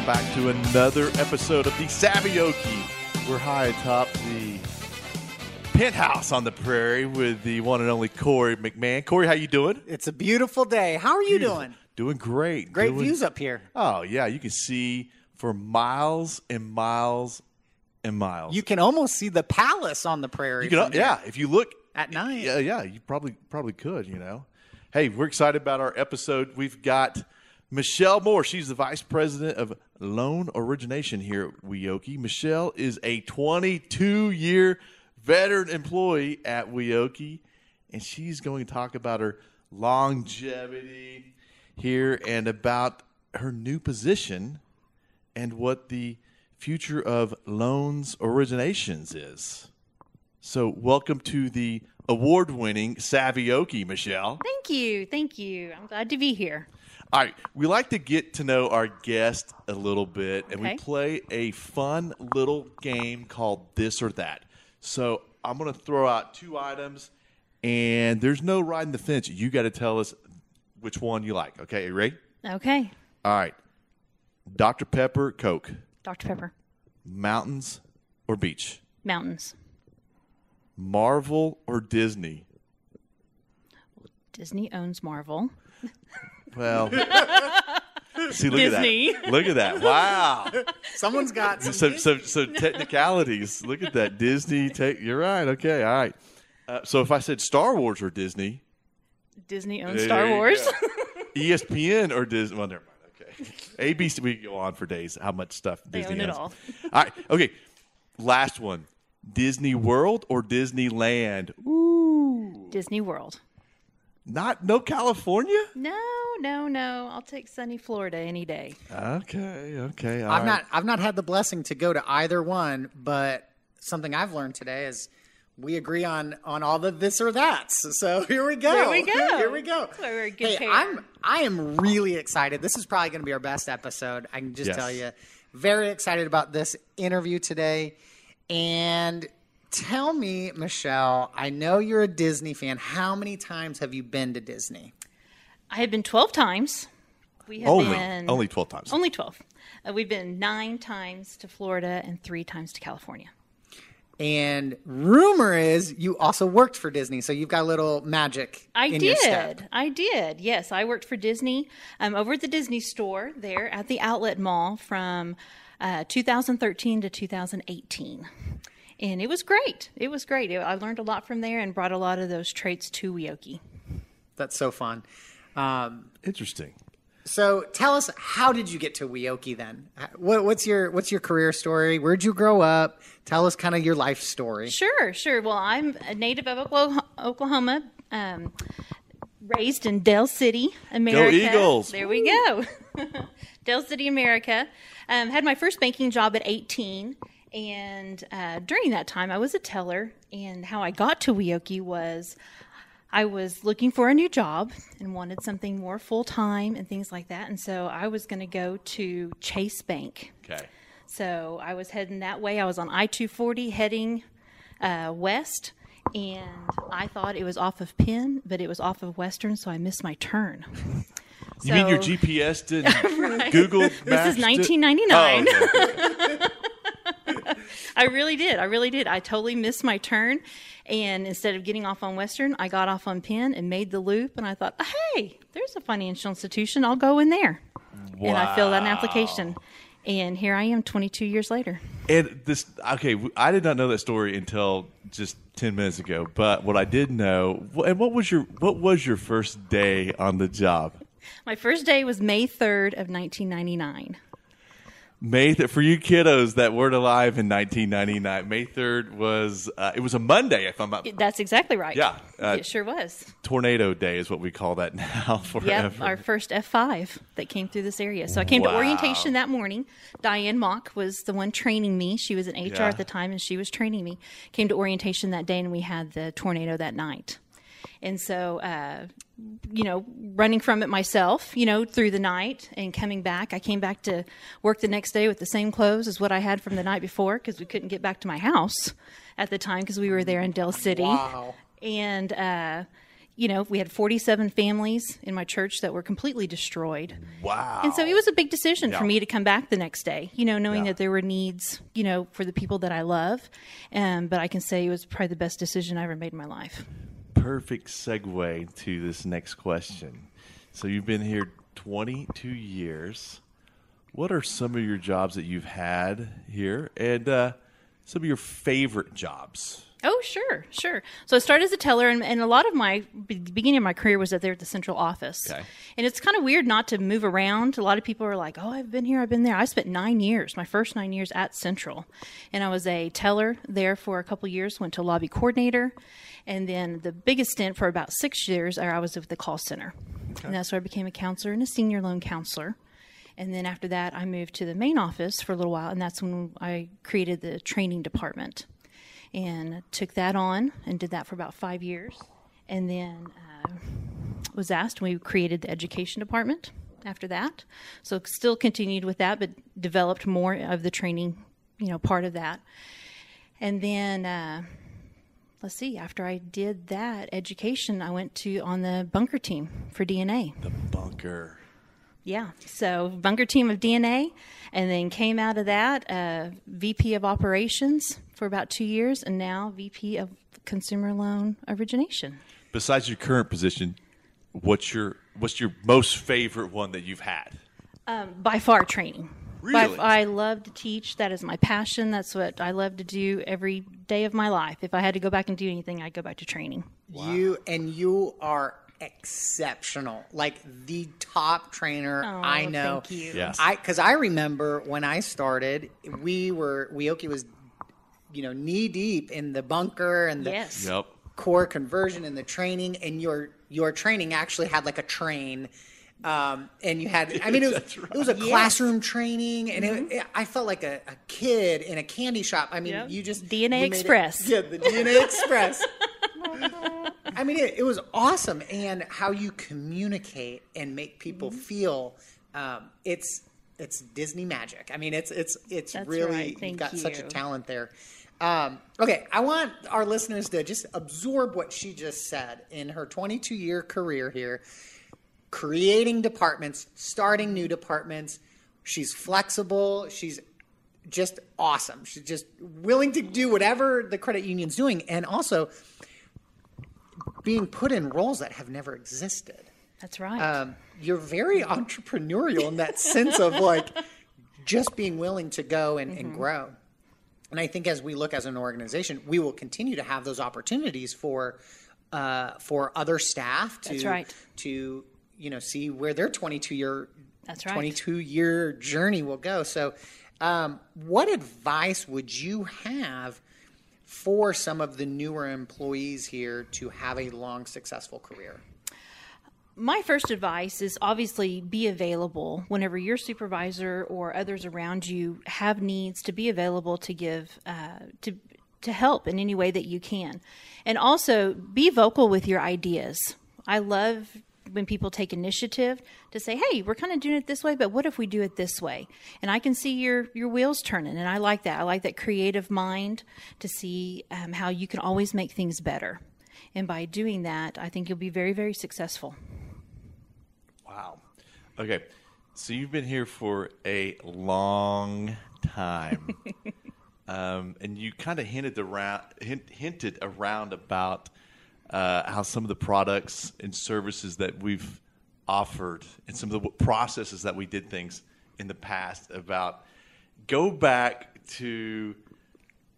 welcome back to another episode of the Savvy Okie. We're high atop the penthouse on the prairie with the one and only Corey McMahon. Corey, how you doing? It's a beautiful day. How are you doing? Doing great. Great Doing- views up here. Oh yeah, you can see for miles and miles and miles. You can almost see the palace on the prairie. You can, yeah, if you look At night. Yeah, yeah, you probably probably could. You know, hey, we're excited about our episode. We've got Michelle Moore. She's the vice president of loan origination here at WEOKIE. Michelle is a 22 year veteran employee at WEOKIE, and she's going to talk about her longevity here and about her new position and what the future of loans originations is. So, welcome to the award winning Savvy Okie, Michelle. Thank you. Thank you. I'm glad to be here. All right, we like to get to know our guest a little bit, and we play a fun little game called This or That. So, I'm going to throw out two items, and there's no riding the fence. You got to tell us which one you like. Okay, you ready? Okay. All right. Dr. Pepper, Coke, Dr. Pepper. mountains or beach, Mountains. Marvel or Disney. Disney owns Marvel. Well, see, look Disney. at that. Look at that. Wow. Someone's got some. So, so, so technicalities. Look at that. Disney. Take. You're right. Okay. All right. Uh, so if I said Star Wars or Disney, Disney owns there Star Wars. ESPN or Disney. Well, never mind. Okay. ABC. We could go on for days. How much stuff They Disney own it owns. all. all right. Okay. Last one. Disney World or Disneyland? Ooh. Disney World. Not no California. No, no, no. I'll take sunny Florida any day. Okay. Okay. all I've right. not. I've not had the blessing to go to either one, but something I've learned today is we agree on on all the this or that's. So here we go. There we go. Here we go. We're good hey, pair. I'm I am really excited. This is probably going to be our best episode. I can just Yes. tell you. Very excited about this interview today. And tell me, Michelle, I know you're a Disney fan. How many times have you been to Disney? I have been 12 times. We have only been only twelve times. only 12. Uh, we've been nine times to Florida and three times to California. And rumor is you also worked for Disney, so you've got a little magic I in your step. did. I did. Yes, I worked for Disney I'm over at the Disney store there at the outlet mall from uh, 2013 to 2018. And it was great. It was great. I learned a lot from there and brought a lot of those traits to WEOKIE. That's so fun. Um, Interesting. so tell us, how did you get to WEOKIE then? What, what's your what's your career story? Where'd you grow up? Tell us kind of your life story. Sure, sure. Well, I'm a native of Oklahoma, Oklahoma um, raised in Del City, America. Go Eagles! There we go. Del City, America. Um, had my first banking job at 18. And uh, during that time, I was a teller. And how I got to WEOKIE was I was looking for a new job and wanted something more full time and things like that. And so I was going to go to Chase Bank. Okay. So I was heading that way. I was on I 240 heading uh, west, and I thought it was off of Penn, but it was off of Western, so I missed my turn. You mean your GPS didn't Google? This is 1999. I really did. I really did. I totally missed my turn. And instead of getting off on Western, I got off on Penn and made the loop. And I thought, hey, there's a financial institution. I'll go in there. Wow. And I filled out an application. And here I am 22 years later. And this, okay, I did not know that story until just ten minutes ago. But what I did know, and what was your what was your first day on the job? My first day was May 3rd of 1999. May th- for you kiddos that weren't alive in 1999. May 3rd was uh, it was a Monday, if I'm not That's exactly right. Yeah, uh, it sure was. tornado day is what we call that now forever. Yep, our first F5 that came through this area. So I came Wow. to orientation that morning. Diane Mock was the one training me. She was in HR Yeah. at the time and she was training me. Came to orientation that day and we had the tornado that night. And so, uh, you know, running from it myself, you know, through the night and coming back, I came back to work the next day with the same clothes as what I had from the night before because we couldn't get back to my house at the time because we were there in Del City Wow. and uh, you know, we had 47 families in my church that were completely destroyed. Wow. And so it was a big decision Yeah. for me to come back the next day, you know, knowing Yeah. that there were needs, you know, for the people that I love. Um, but I can say it was probably the best decision I ever made in my life. Perfect segue to this next question. So you've been here 22 years. What are some of your jobs that you've had here, and uh, some of your favorite jobs? Oh, sure, sure. So I started as a teller, and, and a lot of my beginning of my career was at there at the central office. Okay. And it's kind of weird not to move around. A lot of people are like, "Oh, I've been here, I've been there." I spent nine years, my first nine years at Central, and I was a teller there for a couple years. Went to lobby coordinator, and then the biggest stint for about six years, I was with the call center, and that's where I became a counselor and a senior loan counselor. And then after that, I moved to the main office for a little while, and that's when I created the training department and took that on and did that for about five years. And then uh, was asked, we created the education department after that. So still continued with that, but developed more of the training, you know, part of that. And then, uh, let's see, after I did that education, I went to on the bunker team for DNA. The bunker. Yeah. So bunker team of DNA, and then came out of that uh, VP of operations for about two years, and now VP of consumer loan origination. Besides your current position, what's your what's your most favorite one that you've had? By far, training. By- Really? I love to teach. That is my passion. That's what I love to do every day of my life. If I had to go back and do anything, I'd go back to training. You and you are exceptional, like the top trainer I know. thank you. Yes. I because I remember when I started, we were WEOKIE was, you know, knee deep in the bunker and the Yes. Yep. core conversion and the training, and your your training actually had like a train. Um, and you had, I mean, it was, right. it was a classroom training, and it, it- I felt like a, a kid in a candy shop. I mean, Yep. you just DNA you made it- Express. yeah, the DNA Express. I mean, it, it was awesome, and how you communicate and make people Mm-hmm. feel. Um, it's it's Disney magic. I mean, it's it's it's That's really right. you've got such a talent there. Um, okay, I want our listeners to just absorb what she just said in her 22 year career here, creating departments, starting new departments. She's flexible. She's just awesome. She's just willing to do whatever the credit union's doing, and also being put in roles that have never existed. That's right. Um, you're very entrepreneurial in that sense of like just being willing to go and, Mm-hmm. and grow. And I think as we look as an organization, we will continue to have those opportunities for uh, for other staff to That's right. to you know see where their 22 year That's right. 22 year journey will go. So, um, what advice would you have for some of the newer employees here to have a long, successful career? my first advice is obviously be available whenever your supervisor or others around you have needs to be available to give uh, to to help in any way that you can and also be vocal with your ideas i love when people take initiative to say hey we're kind of doing it this way but what if we do it this way and i can see your your wheels turning and i like that i like that creative mind to see um, how you can always make things better and by doing that i think you'll be very very successful Wow. Okay. So you've been here for a long time. um, and you kind of hinted around hint, hinted around about uh, how some of the products and services that we've offered and some of the processes that we did things in the past about go back to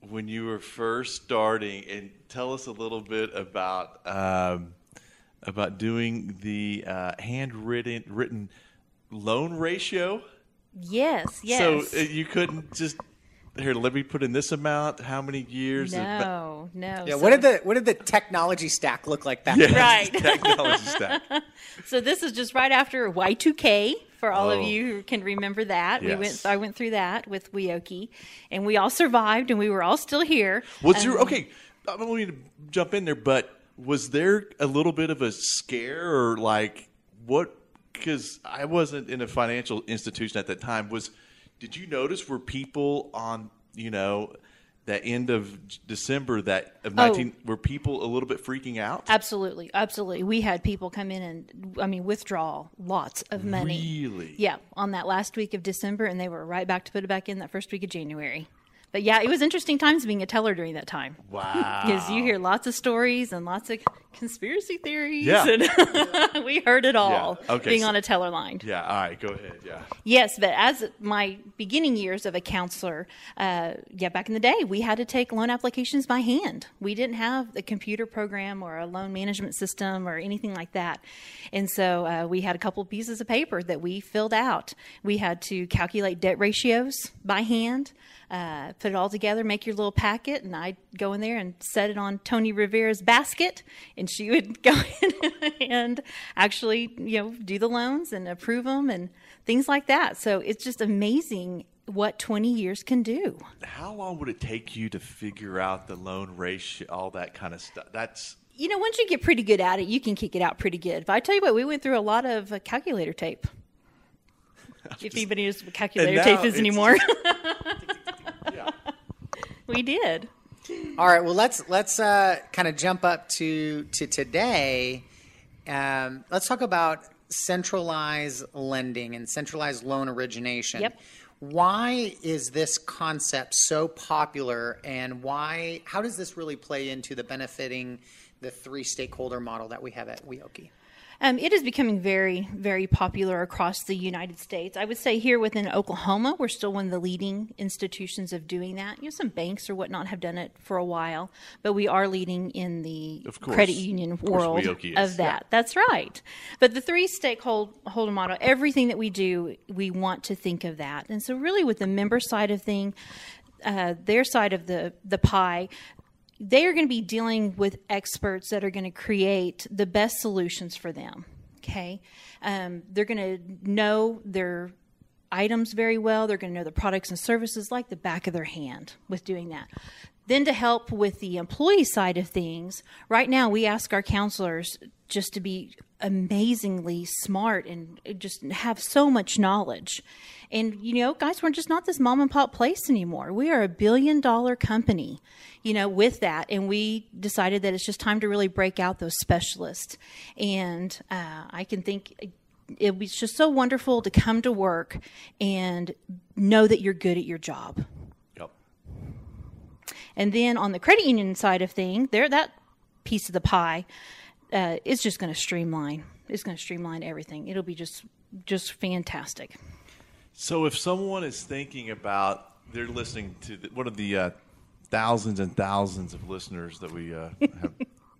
when you were first starting and tell us a little bit about um, about doing the uh, handwritten written loan ratio. Yes, yes. So uh, you couldn't just here. Let me put in this amount. How many years? of- no, no. Yeah, so, what did the what did the technology stack look like back Yeah, then? Right. technology stack. so this is just right after Y2K for all of Oh. you who can remember that. We went I went through that with WEOKIE and we all survived and we were all still here. Was your um, okay? I don't want you to jump in there, but was there a little bit of a scare or like what? Because I wasn't in a financial institution at that time. Was did you notice were people on you know that end of December that of Oh. 19 were people a little bit freaking out? Absolutely, absolutely. We had people come in and, I mean, withdraw lots of money. Really? Yeah, on that last week of December, and they were right back to put it back in that first week of January. But yeah, it was interesting times being a teller during that time. Wow. Because you hear lots of stories and lots of conspiracy theories. Yeah. And we heard it all Yeah. Okay, being so- on a teller line. Yeah, all right, go ahead. Yeah. Yes, but as my beginning years of a counselor, uh, yeah, back in the day, we had to take loan applications by hand. We didn't have a computer program or a loan management system or anything like that. And so uh, we had a couple of pieces of paper that we filled out. We had to calculate debt ratios by hand, uh, put it all together, make your little packet, and I'd go in there and set it on Tony Rivera's basket, and she would go in and actually, you know, do the loans and approve them and things like that. So it's just amazing what 20 years can do. How long would it take you to figure out the loan ratio, all that kind of stuff? That's You know, once you get pretty good at it, you can kick it out pretty good. But I tell you what, we went through a lot of uh, calculator tape. If anybody knows what calculator tape is anymore, yeah. we did. All right. Well, let's let's uh, kind of jump up to to today. Um, let's talk about centralized lending and centralized loan origination. Yep. Why is this concept so popular, and why? How does this really play into the benefiting the three stakeholder model that we have at WEOKIE? Um, it is becoming very, very popular across the United States. I would say here within Oklahoma, we're still one of the leading institutions of doing that. You know, some banks or whatnot have done it for a while, but we are leading in the credit union Of world of that. That's right. But the three stakeholder model, everything that we do, we want to think of that. And so, really, with the member side of thing, uh, their side of the the pie, they are going to be dealing with experts that are going to create the best solutions for them. Okay, um, they're going to know their items very well. They're going to know the products and services like the back of their hand with doing that. Then to help with the employee side of things, right now we ask our counselors just to be amazingly smart and just have so much knowledge. And you know, guys, we're just not this mom and pop place anymore. We are a billion dollar company, you know, with that. And we decided that it's just time to really break out those specialists. And uh, I can think it was just so wonderful to come to work and know that you're good at your job. And then on the credit union side of thing, there that piece of the pie uh, is just going to streamline. It's going to streamline everything. It'll be just just fantastic. So if someone is thinking about, they're listening to the, one of the uh, thousands and thousands of listeners that we uh, have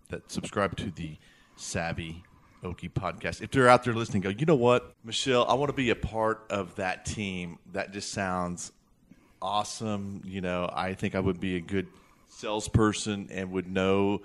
that subscribe to the Savvy Okie podcast. If they're out there listening, go, you know what, Michelle, I want to be a part of that team. That just sounds awesome. You know, I think I would be a good salesperson and would know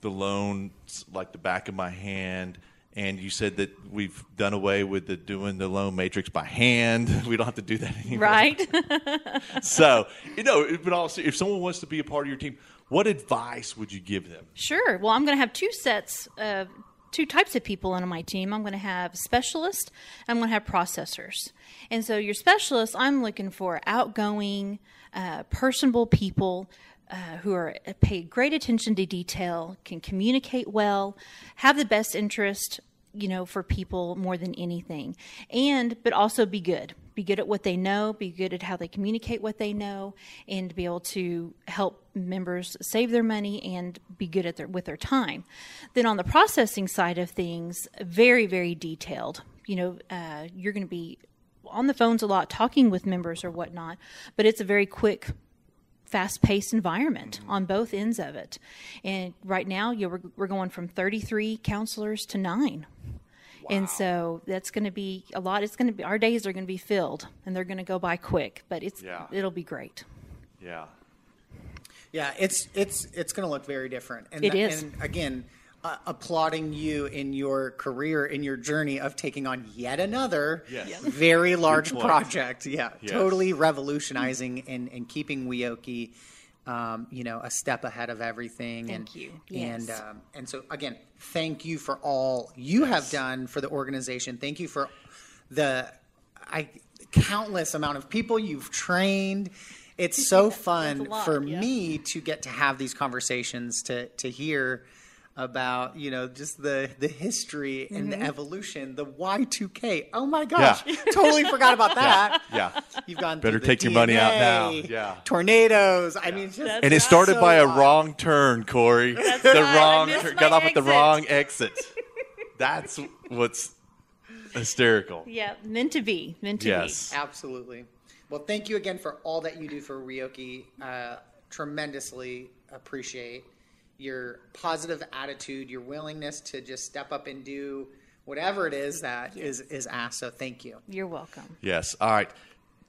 the loans like the back of my hand. And you said that we've done away with the doing the loan matrix by hand. We don't have to do that anymore. Right? So, you know, but also, if someone wants to be a part of your team, what advice would you give them? Sure. Well, I'm going to have two sets of two types of people on my team. I'm going to have specialists. I'm going to have processors. And so, your specialists, I'm looking for outgoing, uh, personable people. Uh, who are pay great attention to detail, can communicate well, have the best interest, you know, for people more than anything, and but also be good. Be good at what they know. Be good at how they communicate what they know, and be able to help members save their money and be good at their with their time. Then on the processing side of things, very very detailed. You know, uh, you're going to be on the phones a lot, talking with members or whatnot, but it's a very quick fast paced environment on both ends of it. And right now, you know, we're, we're going from 33 counselors to nine. And so that's going to be a lot. It's going to be our days are going to be filled, and they're going to go by quick. But it's Yeah. it'll be great. Yeah. Yeah, it's it's it's going to look very different. And It tha- is. And again, uh, applauding you in your career, in your journey of taking on yet another Yes. Yes. very large project. Yeah, Yes. totally revolutionizing and, and keeping WEOKIE, um, you know, a step ahead of everything. Thank and, you. And Yes. um, and so again, thank you for all you have done for the organization. Thank you for the I countless amount of people you've trained it's so fun lot, for yeah. me to get to have these conversations to to hear about you know just the the history and Mm-hmm. the evolution the y2k oh my gosh totally forgot about that Yeah. you've gone Better through the take your money out now. Yeah. tornadoes i mean just And it started So by a odd. wrong turn, Corey. the right. Wrong missed turn. my Got off at the wrong exit. That's what's hysterical. Yeah, meant to be. Meant to be. Yes. Absolutely. Well, thank you again for all that you do for WEOKIE. Uh, tremendously appreciate your positive attitude, your willingness to just step up and do whatever it is that is is asked. So thank you. You're welcome. Yes. All right.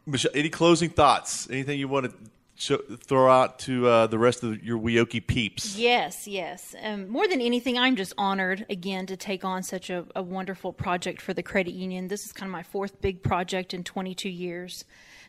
Michelle, any closing thoughts? Anything you want to show, throw out to uh, the rest of your WEOKIE peeps? Yes, yes. Um, more than anything, I'm just honored again to take on such a, a wonderful project for the credit union. This is kind of my fourth big project in 22 years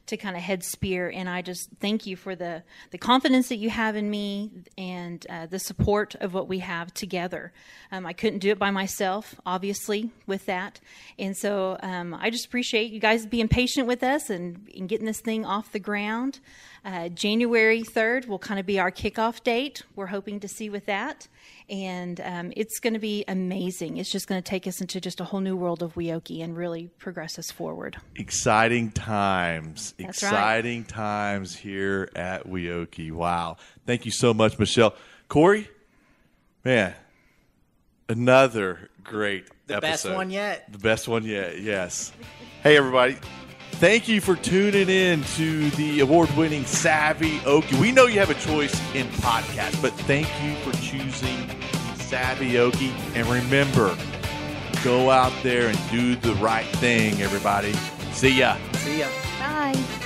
to kind of head spear, and I just thank you for the the confidence that you have in me and uh, the support of what we have together. Um, I couldn't do it by myself, obviously, with that, and so um, I just appreciate you guys being patient with us and, and getting this thing off the ground. Uh, January 3rd will kind of be our kickoff date. We're hoping to see with that. And um, it's going to be amazing. It's just going to take us into just a whole new world of WEOKIE and really progress us forward. Exciting times. That's right. Exciting times here at WEOKIE. Wow. Thank you so much, Michelle. Corey, man, another great The best one yet. The best one yet, yes. Hey, everybody. Thank you for tuning in to the award winning Savvy Okie. We know you have a choice in podcasts, but thank you for choosing Savvy Okie. And remember, go out there and do the right thing, everybody. See ya. See ya. Bye.